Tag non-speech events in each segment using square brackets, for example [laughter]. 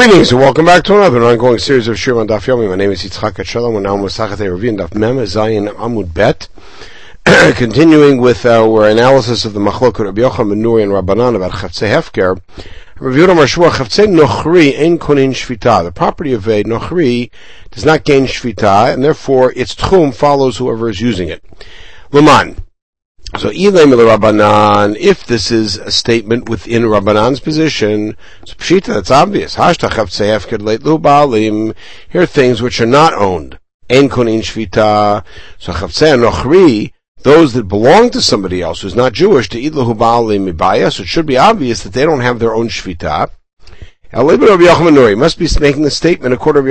Greetings and welcome back to another ongoing series of Shir on Daf Yomi. My name is Yitzchak Shalom and now I'm with Daf Mem Zayin Amud Bet. [clears throat] Continuing with our analysis of the Machlokut Rabbi Yochanan Nuri and Rabbanan about Chavtzei Hefker. Review Amar Shua Chavtzei Nochri Ein Konin Shvita. The property of a Nochri does not gain Shvita and therefore its Tchum follows whoever is using it. Laman. So, Rabbanan, if this is a statement within Rabbanan's position, so Pshita, that's obvious. Here are things which are not owned. Ein konin shvita. So chavtzei nochri, those that belong to somebody else who's not Jewish, to idlahu ba'alim mibaya, so it should be obvious that they don't have their own shvita. Must be making the statement according to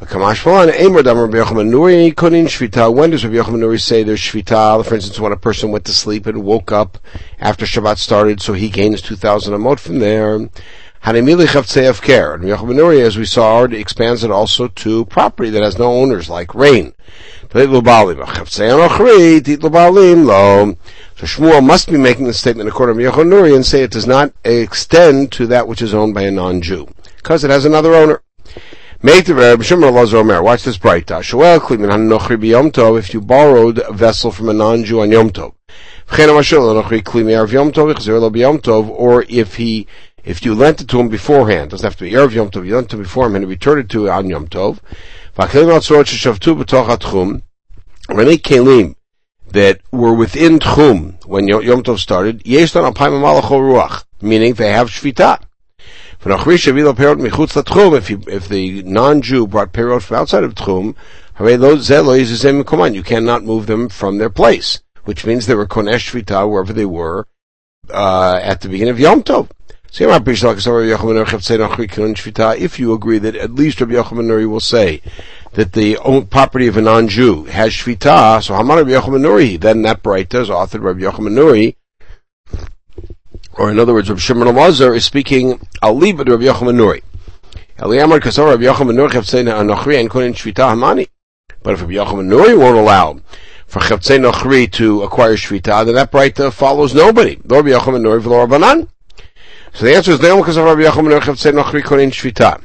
When does Rabbi Yochanan Nuri say there's shvita? For instance, when a person went to sleep and woke up after Shabbat started, so he gains 2,000 amot from there. Chavtzei care. And Yochanan Nuri, as we saw, already expands it also to property that has no owners, like rain. So Shmuel must be making the statement according to Yochanan Nuri and say it does not extend to that which is owned by a non-Jew, because it has another owner. Watch this bright. Uh, if you borrowed a vessel from a non-Jew on Yom Tov, or if he, if you lent it to him beforehand, doesn't have to be Erev Yom Tov, you lent it to him beforehand and returned it to on Yom Tov, any kelim that were within Tchum when Yom Tov started, meaning they have Shvita. If, you, if the non-Jew brought perot from outside of Tchum, you cannot move them from their place, which means they were konesh shvita wherever they were uh, at the beginning of Yom Tov. If you agree that at least Rabbi Yochanan Nuri will say that the property of a non-Jew has shvita, so Hamar Rabbi Yochanan Nuri, then that Braita is authored by Rabbi Yochanan Nuri, or in other words, Rabbi Shimon Elazar is speaking al liba to Rabbi Yochanan Nuri. Eliyamar Kasar Rabbi Yochanan Nuri Chavtzei Nochri and Konin Shvita Hamani. But if Rabbi Yochanan Nuri won't allow for Chavtzei Nochri to acquire Shvita, then that Braita follows nobody. Rabbi Yochanan Nuri v'lo Rabbanan. So the answer is Le'om Kasar Rabbi Yochanan Nuri Chavtzei Nochri Konin Shvita.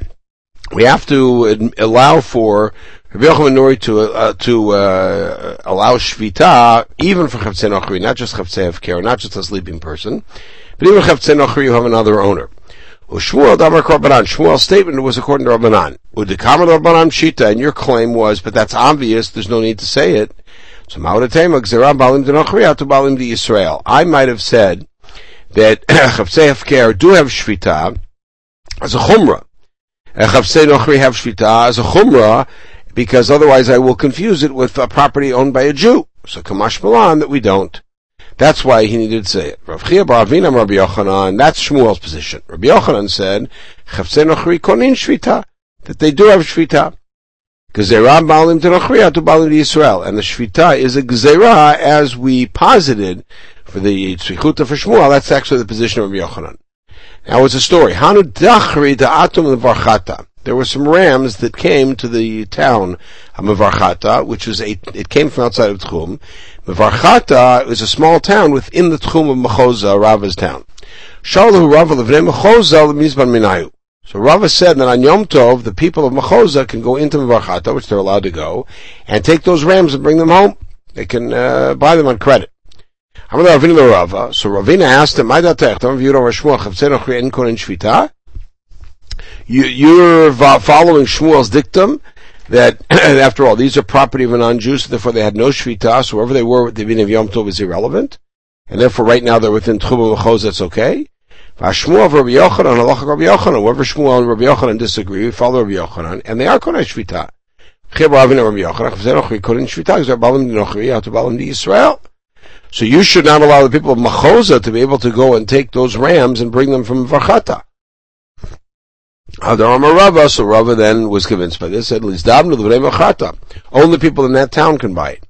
We have to allow for Rabbi Yochanan to uh, to uh, allow shvita even for chavtzei nochri, not just chavtzei of care, not just a sleeping person. But even Chavtzei Nochri, you have another owner. Shmuel Damar Korbanan. Shmuel's statement was according to Rabbanan. Udikamer Rabbanan Shita, and your claim was, but that's obvious, there's no need to say it. So Ma'odatema Gzerah Balim to Balim de Israel. I might have said that [coughs] Chavtzei Hefker do have Shvita as a Chumrah. Chavtzei Nochri have Shvita as a Chumrah, because otherwise I will confuse it with a property owned by a Jew. So Kamash Malan that we don't. That's why he needed to say it. Rav Chia Bar Avina Rabbi Yochanan, that's Shmuel's position. Rabbi Yochanan said, Chavse Konin Shvita, that they do have Shvita. Gezerah Balim Tenochriya to Balim to Israel. And the Shvita is a Gezerah as we posited for the Tzvichuta for Shmuel. That's actually the position of Rabbi Yochanan. Now it's a story. Hanu Dachri Da'atum Varchata there were some rams that came to the town of Mevarchata, which was a, it came from outside of Tchum. Mevarchata is a small town within the Tchum of Mechoza, Rava's town. So Rava said that on Yom Tov, the people of Mechoza can go into Mevarchata, which they're allowed to go, and take those rams and bring them home. They can uh, buy them on credit. So Ravina asked him, you, are following Shmuel's dictum that, [clears throat] after all, these are property of a non-Jew, so therefore they had no shvita, so wherever they were, the din of Yom Tov is irrelevant, and therefore right now they're within Tchum Mechos, that's okay. Shmuel Rabbi Yochanan, Halacha Rabbi Yochanan, wherever Shmuel and Rabbi Yochanan disagree, we follow Rabbi Yochanan, and they are Konei Shvita. So you should not allow the people of Mechoza to be able to go and take those rams and bring them from Varchata. Rava, so Rava then was convinced by this, said, Only people in that town can buy it.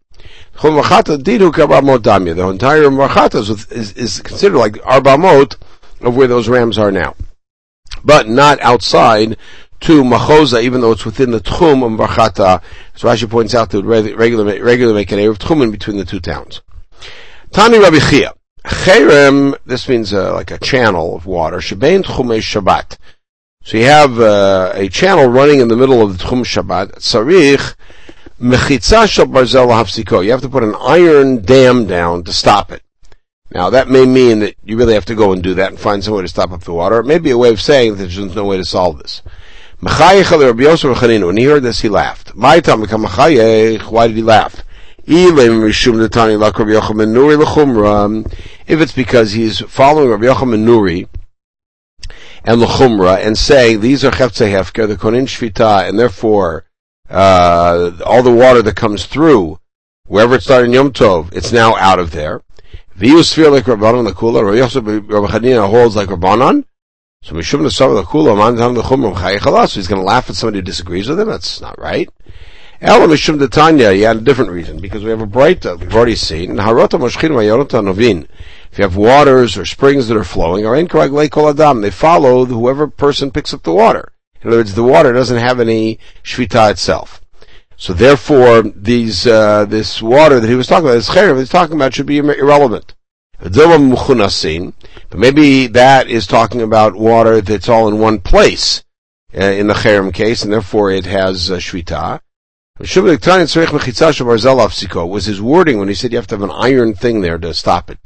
The entire Machata is, is, considered like Arbamot of where those rams are now. But not outside to Mechoza, even though it's within the Tchum of Machata. As Rashi points out, they would regularly, regularly make an of Tchumen between the two towns. Tani Rabbi Chia. Cherem, this means uh, like a channel of water. Shebein Tchumei Shabbat So you have uh, a channel running in the middle of the Tchum Shabbat. Sarich mechitza shel barzel hafsiko. You have to put an iron dam down to stop it. Now that may mean that you really have to go and do that and find some way to stop up the water. It may be a way of saying that there's no way to solve this. When he heard this, he laughed. Why did he laugh? If it's because he's following Rabbi Yochanan Nuri and Lechumra and saying these are Chefze Hefker, the Konin Shvita, and therefore uh, all the water that comes through, wherever it started in Yom Tov, it's now out of there. V'yu sphere like Rabbanon Lakula, Rabbi Chanina holds like Rabbanon. So Mishum Nesam Lakula, Man Tam Lechumra Chayichalas, so he's going to laugh at somebody who disagrees with him. That's not right. Ela Mishum Detanya, he had a different reason, because we have a Braita, we've already seen, Harota Moshchin Vayarota Novin. If you have waters or springs that are flowing, or in Adam, they follow whoever person picks up the water. In other words, the water doesn't have any shvita itself. So therefore, these, uh, this water that he was talking about, this cherem he's talking about should be irrelevant. But maybe that is talking about water that's all in one place, uh, in the cherem case, and therefore it has uh, shvita was his wording when he said you have to have an iron thing there to stop it.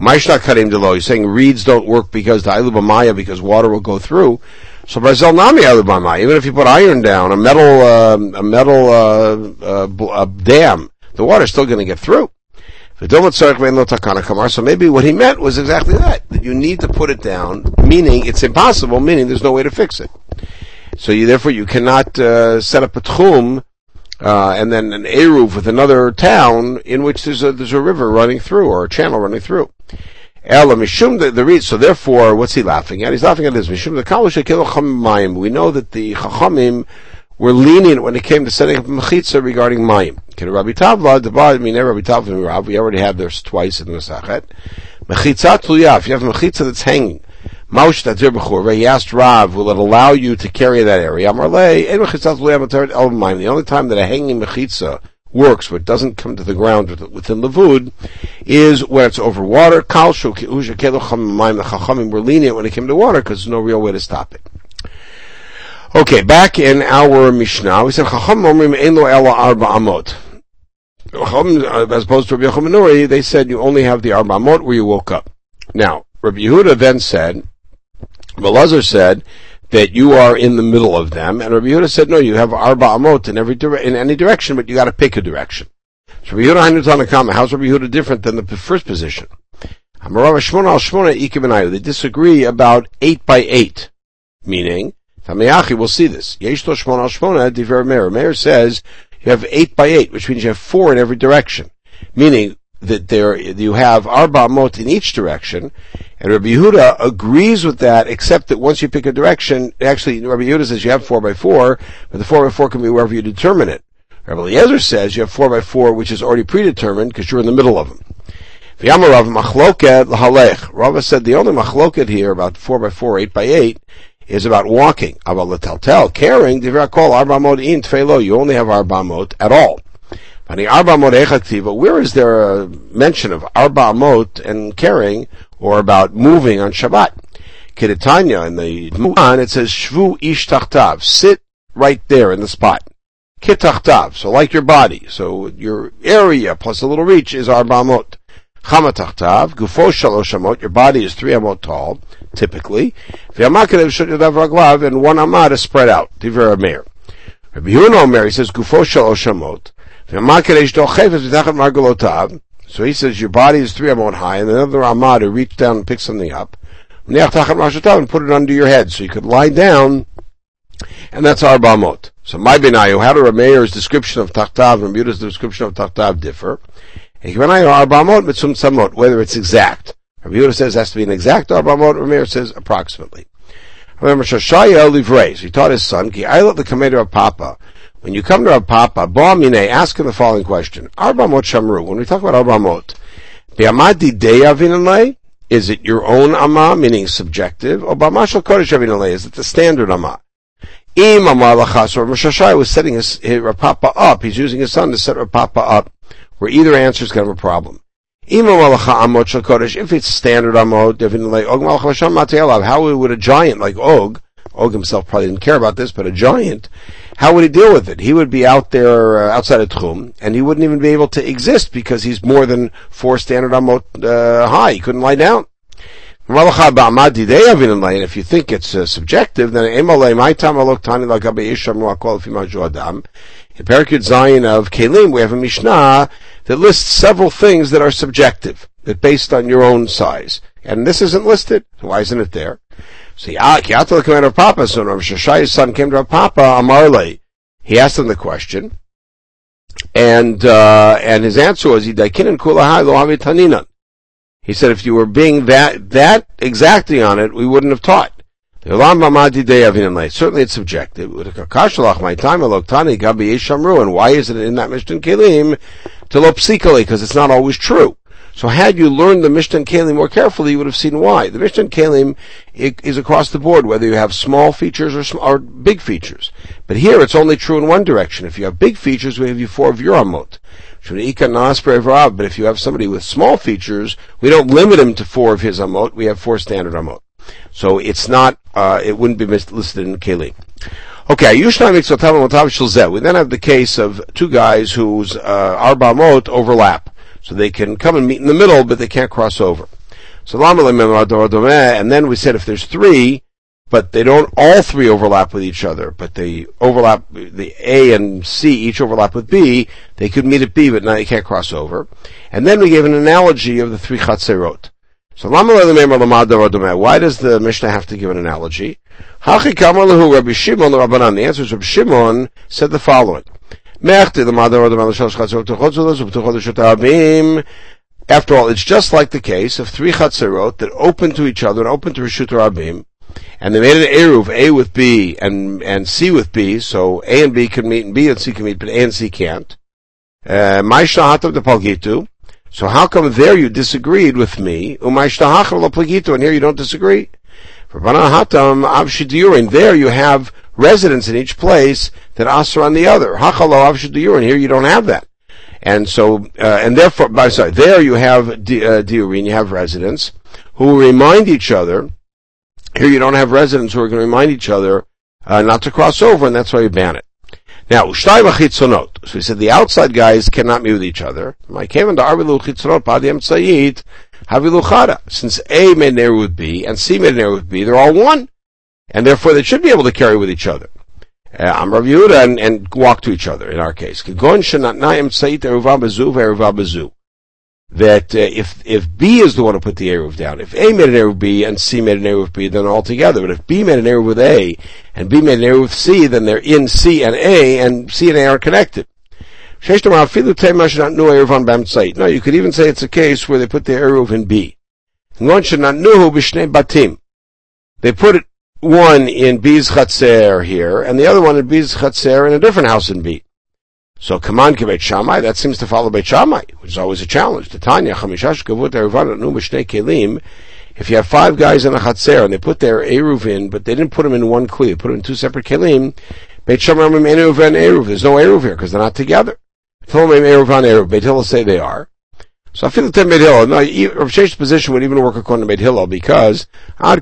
He's saying reeds don't work because the Maya because water will go through. So Barzel Nami Maya, even if you put iron down, a metal, uh, a metal, uh, uh, dam, the water's still to get through. So maybe what he meant was exactly that, that you need to put it down, meaning it's impossible, meaning there's no way to fix it. So you, therefore you cannot, uh, set up a tchum, uh, and then an eruv with another town in which there's a there's a river running through or a channel running through. The, So therefore, what's he laughing at? He's laughing at this mishum. We know that the chachamim were lenient when it came to setting up mechitza regarding mayim. Can Rabbi Tavla the bar? I mean, Rabbi Tavla Rav. We already had this twice in the Masachet. Mechitza tluya. If you have mechitza that's hanging. Maush Tadir he asked Rav, will it allow you to carry that area? The only time that a hanging mechitza works but doesn't come to the ground within the is when it's over water. The Chachamim were lenient when it came to water because there's no real way to stop it. Okay, back in our Mishnah, we said Amot. Uh, as opposed to Rabbi Yochanan they said you only have the Arba Amot where you woke up. Now, Rabbi Yehuda then said Belazar said that you are in the middle of them, and Rabbi Yehuda said, no, you have arba amot in every dire- in any direction, but you got to pick a direction. So Rabbi Yehuda Tanakama, how's Rabbi Yehuda different than the first position? They disagree about eight by eight, meaning Tamiyachi, we'll see this. Yeshto Shmona Diver Meir. Meir says you have eight by eight, which means you have four in every direction, meaning that there you have arba mot in each direction, and Rabbi Yehuda agrees with that, except that once you pick a direction, actually Rabbi Yehuda says you have four by four, but the four by four can be wherever you determine it. Rabbi Eliezer says you have four by four, which is already predetermined because you're in the middle of them. Rava said the only machloket here about four by four, eight by eight, is about walking. About tell carrying, you only have arbamot at all. Where is there a mention of arba amot and carrying, or about moving on Shabbat? Kedetanya in the Mu'an, it says shvu ish tachtav, sit right there in the spot. Kitachtav, so like your body, so your area plus a little reach is arba amot. Chamatachtav, gufo shalosh amot, your body is three amot tall, typically. V'yamakadev shut raglav, and one amot is spread out. Diver Amir. Rabbi Yehuda Omer, he says gufo shalosh amot, so he says your body is three amot high, and another amad who reached down and picked something up, and put it under your head, so you could lie down, and that's our bamot. So my benayu, how do Rameir's description of tachtav and Yudah's description of tachtav differ? Whether it's exact. Rabbi says it has to be an exact arbamot, Rameir says approximately. Remember, Shashaya Livrei, so he taught his son, Ki the commander of Papa, when you come to Rav Papa, Ba'amine, ask him the following question. Arbamot Shamru, when we talk about Arbamot, Bi'amadi Deyavinale, is it your own Amma, meaning subjective, or Ba'mashal Kodesh Avinale, is it the standard Amma? Im Amar Lachas, or Mashashai was setting his, his Rav Papa up, he's using his son to set Rav Papa up, where either answer is going to have a problem. Im Amalacha Amot Shal Kodesh, if it's standard Amot, Devinale, Og Malach Hashem Mateyalav, how would a giant like Og, Og himself probably didn't care about this, but a giant, how would he deal with it? He would be out there uh, outside of Tchum, and he wouldn't even be able to exist because he's more than four standard amot uh, high. He couldn't lie down. If you think it's uh, subjective, then in Perikud Zion of Kelim, we have a Mishnah that lists several things that are subjective, that based on your own size. And this isn't listed. Why isn't it there? So Kiata came out of Papa, so Rav son came to Rav Papa, Amarle. He asked him the question, and uh, and his answer was, He said, if you were being that that exacting on it, we wouldn't have taught. The certainly it's subjective. And why is it in that Mishnah Kelim to lo Because it's not always true. So had you learned the Mishnah Kelim more carefully, you would have seen why. The Mishnah Kelim is across the board, whether you have small features or, or, big features. But here it's only true in one direction. If you have big features, we have you four of your amot. But if you have somebody with small features, we don't limit him to four of his amot. We have four standard amot. So it's not, uh, it wouldn't be listed in Kelim. Okay, we then have the case of two guys whose uh, arba amot overlap. So they can come and meet in the middle, but they can't cross over. So and then we said if there's three, but they don't all three overlap with each other, but they overlap, the A and C each overlap with B, they could meet at B, but now they can't cross over. And then we gave an analogy of the three chatzerot. So why does the Mishnah have to give an analogy? The answer is Rabbi Shimon said the following. After all, it's just like the case of three chatzerot that open to each other and open to Rishut Rabim, and they made an Eruv, A with B and, and C with B, so A and B can meet and B and C can meet, but A and C can't. Uh, so how come there you disagreed with me? And here you don't disagree. For there you have residents in each place that Asr on the other. Hachalo avshadiyurin. Here you don't have that. And so, uh, and therefore, by sorry, there you have di, uh, you have residents who remind each other. Here you don't have residents who are going to remind each other uh, not to cross over, and that's why you ban it. Now, ushtay. So he said the outside guys cannot meet with each other. Since A made an with B and C made an with B, they're all one and therefore they should be able to carry with each other. Uh, I'm Rav Yehuda and, and, walk to each other in our case. That uh, if if B is the one who put the Eruv down, if A made an Eruv B and C made an Eruv B, then all together. But if B made an Eruv with A and B made an Eruv with C, then they're in C and A, and C and A are connected. No, you could even say it's a case where they put the Eruv in B. They put it one in B's Chatzer here, and the other one in B's Chatzer in a different house in B. So on, Beit Shammai, that seems to follow Beit Shammai, which is always a challenge. Tanya, if you have five guys in a Chatzer and they put their Eruv in, but they didn't put them in one Kli, they put them in two separate Kelim, Beit Shammai Eruv and Eruv, there's no Eruv here because they're not together. Eruv on Eruv, Beit Hillel say they are. So I feel that Beit Hillel, no, Rav Shesh's position would even work according to Beit Hillel because when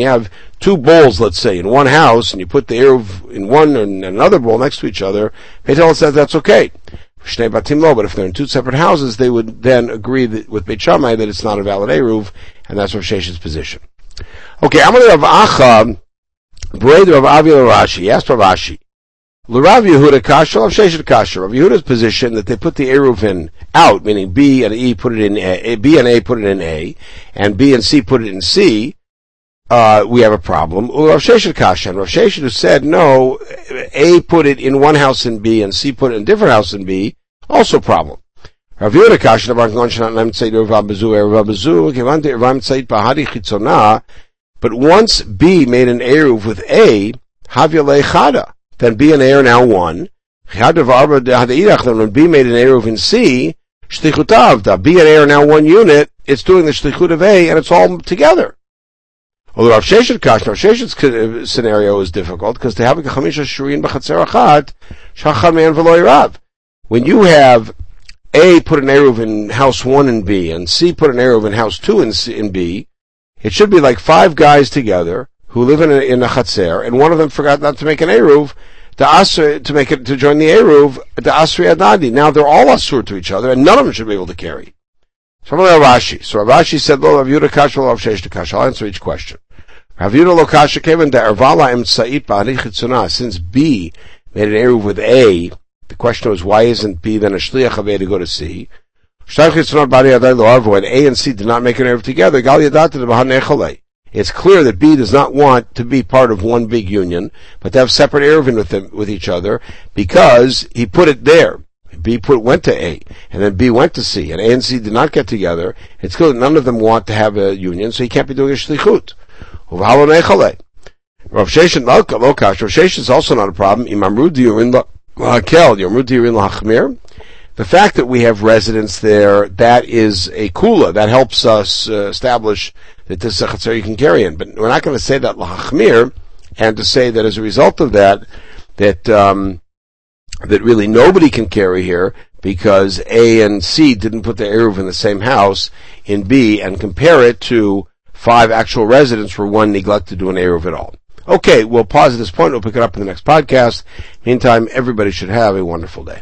you have two bowls, let's say, in one house, and you put the eruv in one and another bowl next to each other, Beit Hillel says that's okay. But if they're in two separate houses, they would then agree that, with Beit Shammai that it's not a valid eruv, and that's Rav Shesh's position. Okay, I'm going to have Acha, brother of Avi Rashi, asked Rav. L'Rav Yehuda Kasha, Rav Sheshet Kasha. Rav Yehuda's position that they put the Eruvin out, meaning B and E put it in A, B and A put it in A, and B and C put it in C, uh, we have a problem. Rav Sheshet Kasha, Rav Sheshet who said, no, A put it in one house in B and C put it in a different house in B, also problem. Rav Yehuda Kasha, Rav but once B made an Eruv with A, Havya Chada then B and A are now one. B made an Eruv in C, Shtichut B and A are now one unit, it's doing the Shtichut of A, and it's all together. Although Rav Sheshet Rav Sheshet's uh, scenario is difficult, because they have a Chamisha Shurin B'chatzer Achat, Shachar Man Rav. When you have A put an Eruv in house 1 in B, and C put an Eruv in house 2 in, C, in B, It should be like five guys together who live in a, in a chatzer, and one of them forgot not to make an eruv, the asr to make it to join the eruv, the asri adadi. Now they're all asur to each other, and none of them should be able to carry. So Rashi. So Rashi said, "Lo Rav Yehuda Kasha, Lo Rav Sheish Kasha." I'll answer each question. Rav Yehuda Lo Kasha came in the Ervala Im Sa'it Since B made an eruv with A, the question was, why isn't B then a shliach of A to go to C? And A and C did not make an eruv together. It's clear that B does not want to be part of one big union, but to have separate eruvin with them, with each other, because he put it there. B put went to A, and then B went to C, and A and C did not get together. It's clear that none of them want to have a union, so he can't be doing a shlichut. Rav Sheshin is also not a problem. The fact that we have residents there, that is a kula, that helps us uh, establish that this is a chatzar you can carry in. But we're not going to say that lahachmir, and to say that as a result of that, that, um, that really nobody can carry here, because A and C didn't put their Eruv in the same house in B, and compare it to five actual residents where one neglected to do an Eruv at all. Okay, we'll pause at this point. We'll pick it up in the next podcast. Meantime, everybody should have a wonderful day.